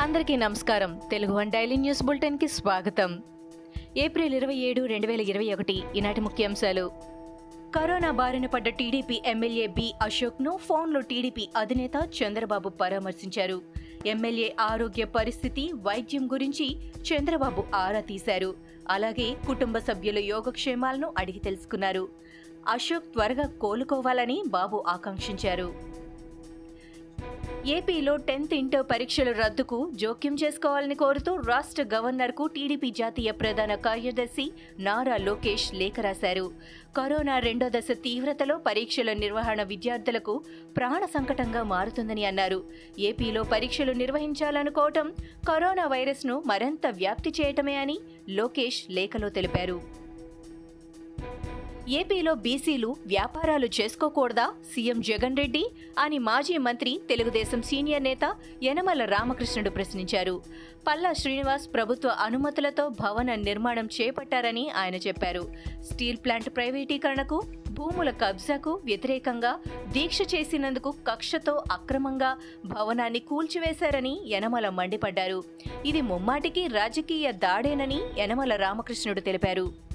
అందరికీ నమస్కారం. Telugu one daily news బులెటిన్కి స్వాగతం. ఏప్రిల్ ఇరవై ఏడు రెండు వేల ఇరవై ఒకటి ఈనాటి ముఖ్యాంశాలు. కరోనా బారిన పడ్డ టీడీపీ ఎమ్మెల్యే బి అశోక్ను ఫోన్లో టీడీపీ అధినేత చంద్రబాబు పరామర్శించారు. ఎమ్మెల్యే ఆరోగ్య పరిస్థితి వైద్యం గురించి చంద్రబాబు ఆరా తీశారు. అలాగే కుటుంబ సభ్యుల యోగక్షేమాలను అడిగి తెలుసుకున్నారు. అశోక్ త్వరగా కోలుకోవాలని బాబు ఆకాంక్షించారు. ఏపీలో టెన్త్ ఇంటర్ పరీక్షల రద్దుకు జోక్యం చేసుకోవాలని కోరుతూ రాష్ట్ర గవర్నర్కు టీడీపీ జాతీయ ప్రధాన కార్యదర్శి నారా లోకేష్ లేఖ రాశారు. కరోనా రెండో దశ తీవ్రతలో పరీక్షల నిర్వహణ విద్యార్థులకు ప్రాణ సంకటంగా మారుతుందని అన్నారు. ఏపీలో పరీక్షలు నిర్వహించాలనుకోవటం కరోనా వైరస్ను మరింత వ్యాప్తి చేయటమే అని లోకేష్ లేఖలో తెలిపారు. ఏపీలో బీసీలు వ్యాపారాలు చేసుకోకూడదా? సీఎం జగన్ రెడ్డి అని మాజీ మంత్రి తెలుగుదేశం సీనియర్ నేత యనమల రామకృష్ణుడు ప్రశ్నించారు. పల్లా శ్రీనివాస్ ప్రభుత్వ అనుమతులతో భవన నిర్మాణం చేపట్టారని ఆయన చెప్పారు. స్టీల్ ప్లాంట్ ప్రైవేటీకరణకు భూముల కబ్జాకు వ్యతిరేకంగా దీక్ష చేసినందుకు కక్షతో అక్రమంగా భవనాన్ని కూల్చివేశారని యనమల మండిపడ్డారు. ఇది ముమ్మాటికి రాజకీయ దాడేనని యనమల రామకృష్ణుడు తెలిపారు.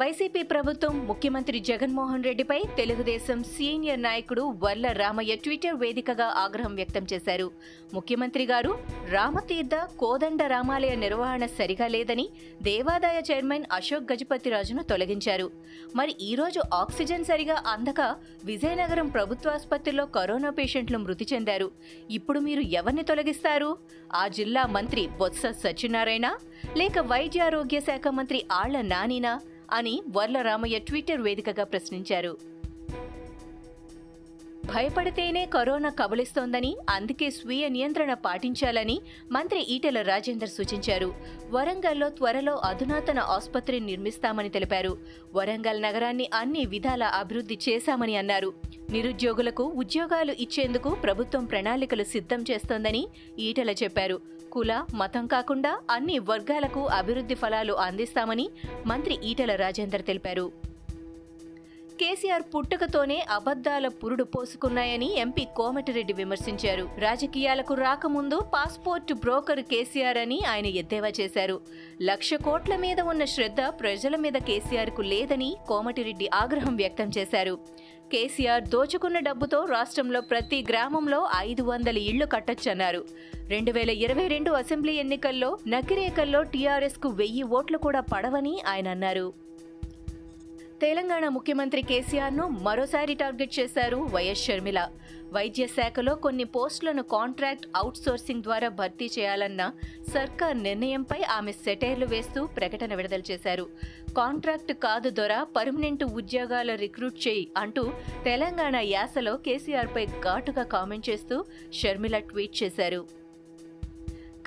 వైసీపీ ప్రభుత్వం ముఖ్యమంత్రి జగన్మోహన్ రెడ్డిపై తెలుగుదేశం సీనియర్ నాయకుడు వర్ల రామయ్య ట్విట్టర్ వేదికగా ఆగ్రహం వ్యక్తం చేశారు. ముఖ్యమంత్రి గారు రామతీర్థ కోదండ రామాలయ నిర్వహణ సరిగా లేదని దేవాదాయ చైర్మన్ అశోక్ గజపతిరాజును తొలగించారు. మరి ఈరోజు ఆక్సిజన్ సరిగా అందక విజయనగరం ప్రభుత్వాసుపత్రిలో కరోనా పేషెంట్లు మృతి చెందారు. ఇప్పుడు మీరు ఎవరిని తొలగిస్తారు? ఆ జిల్లా మంత్రి బొత్స సత్యనారాయణ లేక వైద్యారోగ్య శాఖ మంత్రి ఆళ్ళ నానినా అని వర్లరామయ్య ట్విట్టర్ వేదికగా ప్రశ్నించారు. భయపడితేనే కరోనా కబలిస్తోందని అందుకే స్వీయ నియంత్రణ పాటించాలని మంత్రి ఈటెల రాజేందర్ సూచించారు. వరంగల్లో త్వరలో అధునాతన ఆసుపత్రి నిర్మిస్తామని తెలిపారు. వరంగల్ నగరాన్ని అన్ని విధాల అభివృద్ధి చేశామని అన్నారు. నిరుద్యోగులకు ఉద్యోగాలు ఇచ్చేందుకు ప్రభుత్వం ప్రణాళికలు సిద్ధం చేస్తోందని ఈటెల చెప్పారు. కుల మతం కాకుండా అన్ని వర్గాలకు అభివృద్ధి ఫలాలు అందిస్తామని మంత్రి ఈటెల రాజేందర్ తెలిపారు. కేసీఆర్ పుట్టుకతోనే అబద్దాల పురుడు పోసుకున్నాయని ఎంపీ కోమటిరెడ్డి విమర్శించారు. రాజకీయాలకు రాకముందు పాస్పోర్ట్ బ్రోకర్ కేసీఆర్ అని ఆయన ఎద్దేవా చేశారు. లక్ష కోట్ల మీద ఉన్న శ్రద్ధ ప్రజల మీద కేసీఆర్కు లేదని కోమటిరెడ్డి ఆగ్రహం వ్యక్తం చేశారు. కేసీఆర్ దోచుకున్న డబ్బుతో రాష్ట్రంలో ప్రతి గ్రామంలో ఐదు వందల ఇళ్ళు కట్టొచ్చన్నారు. రెండు వేల ఇరవై రెండు అసెంబ్లీ ఎన్నికల్లో నకిరేకల్లో టీఆర్ఎస్కు వెయ్యి ఓట్లు కూడా పడవని ఆయన అన్నారు. తెలంగాణ ముఖ్యమంత్రి కేసీఆర్ను మరోసారి టార్గెట్ చేశారు వైఎస్ షర్మిల. వైద్య శాఖలో కొన్ని పోస్టులను కాంట్రాక్ట్ అవుట్సోర్సింగ్ ద్వారా భర్తీ చేయాలన్న సర్కార్ నిర్ణయంపై ఆమె సెటైర్లు వేస్తూ ప్రకటన విడుదల చేశారు. కాంట్రాక్ట్ కాదు దొర పర్మనెంట్ ఉద్యోగాల రిక్రూట్ చేయి అంటూ తెలంగాణ యాసలో కేసీఆర్పై ఘాటుగా కామెంట్ చేస్తూ షర్మిల ట్వీట్ చేశారు.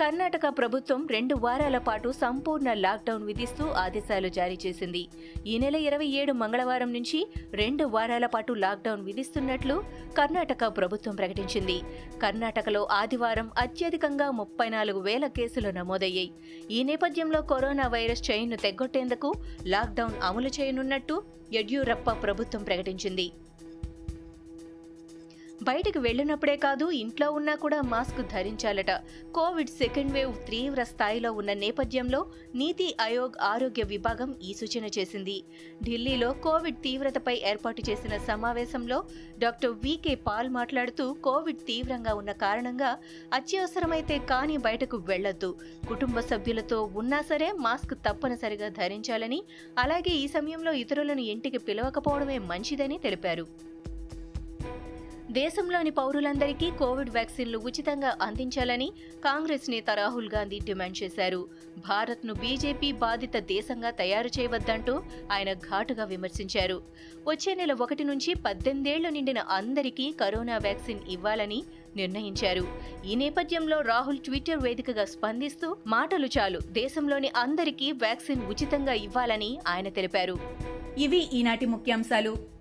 కర్ణాటక ప్రభుత్వం రెండు వారాల పాటు సంపూర్ణ లాక్డౌన్ విధిస్తూ ఆదేశాలు జారీ చేసింది. ఈ నెల ఇరవై ఏడు మంగళవారం నుంచి రెండు వారాల పాటు లాక్డౌన్ విధిస్తున్నట్లు కర్ణాటక ప్రభుత్వం ప్రకటించింది. కర్ణాటకలో ఆదివారం అత్యధికంగా ముప్పై నాలుగు వేల కేసులు నమోదయ్యాయి. ఈ నేపథ్యంలో కరోనా వైరస్ చైన్ను తెగ్గొట్టేందుకు లాక్డౌన్ అమలు చేయనున్నట్టు యడ్యూరప్ప ప్రభుత్వం ప్రకటించింది. బయటకు వెళ్ళినప్పుడే కాదు ఇంట్లో ఉన్నా కూడా మాస్క్ ధరించాలట. కోవిడ్ సెకండ్ వేవ్ తీవ్ర స్థాయిలో ఉన్న నేపథ్యంలో నీతి ఆయోగ్ ఆరోగ్య విభాగం ఈ సూచన చేసింది. ఢిల్లీలో కోవిడ్ తీవ్రతపై ఏర్పాటు చేసిన సమావేశంలో డాక్టర్ వికే పాల్ మాట్లాడుతూ కోవిడ్ తీవ్రంగా ఉన్న కారణంగా అత్యవసరమైతే కానీ బయటకు వెళ్ళొద్దు కుటుంబ సభ్యులతో ఉన్నా సరే మాస్క్ తప్పనిసరిగా ధరించాలని అలాగే ఈ సమయంలో ఇతరులను ఇంటికి పిలవకపోవడమే మంచిదని తెలిపారు. దేశంలోని పౌరులందరికీ కోవిడ్ వ్యాక్సిన్లు ఉచితంగా అందించాలని కాంగ్రెస్ నేత రాహుల్ గాంధీ డిమాండ్ చేశారు. భారత్ను బీజేపీ బాధిత దేశంగా తయారు చేయవద్దంటూ ఆయన ఘాటుగా విమర్శించారు. వచ్చే నెల ఒకటి నుంచి పద్దెనిమిదేళ్ళు నిండిన అందరికీ కరోనా వ్యాక్సిన్ ఇవ్వాలని నిర్ణయించారు. ఈ నేపథ్యంలో రాహుల్ ట్విట్టర్ వేదికగా స్పందిస్తూ మాటలు చాలు దేశంలోని అందరికీ వ్యాక్సిన్ ఉచితంగా ఇవ్వాలని ఆయన తెలిపారు. ఇవి ఈనాటి ముఖ్యాంశాలు.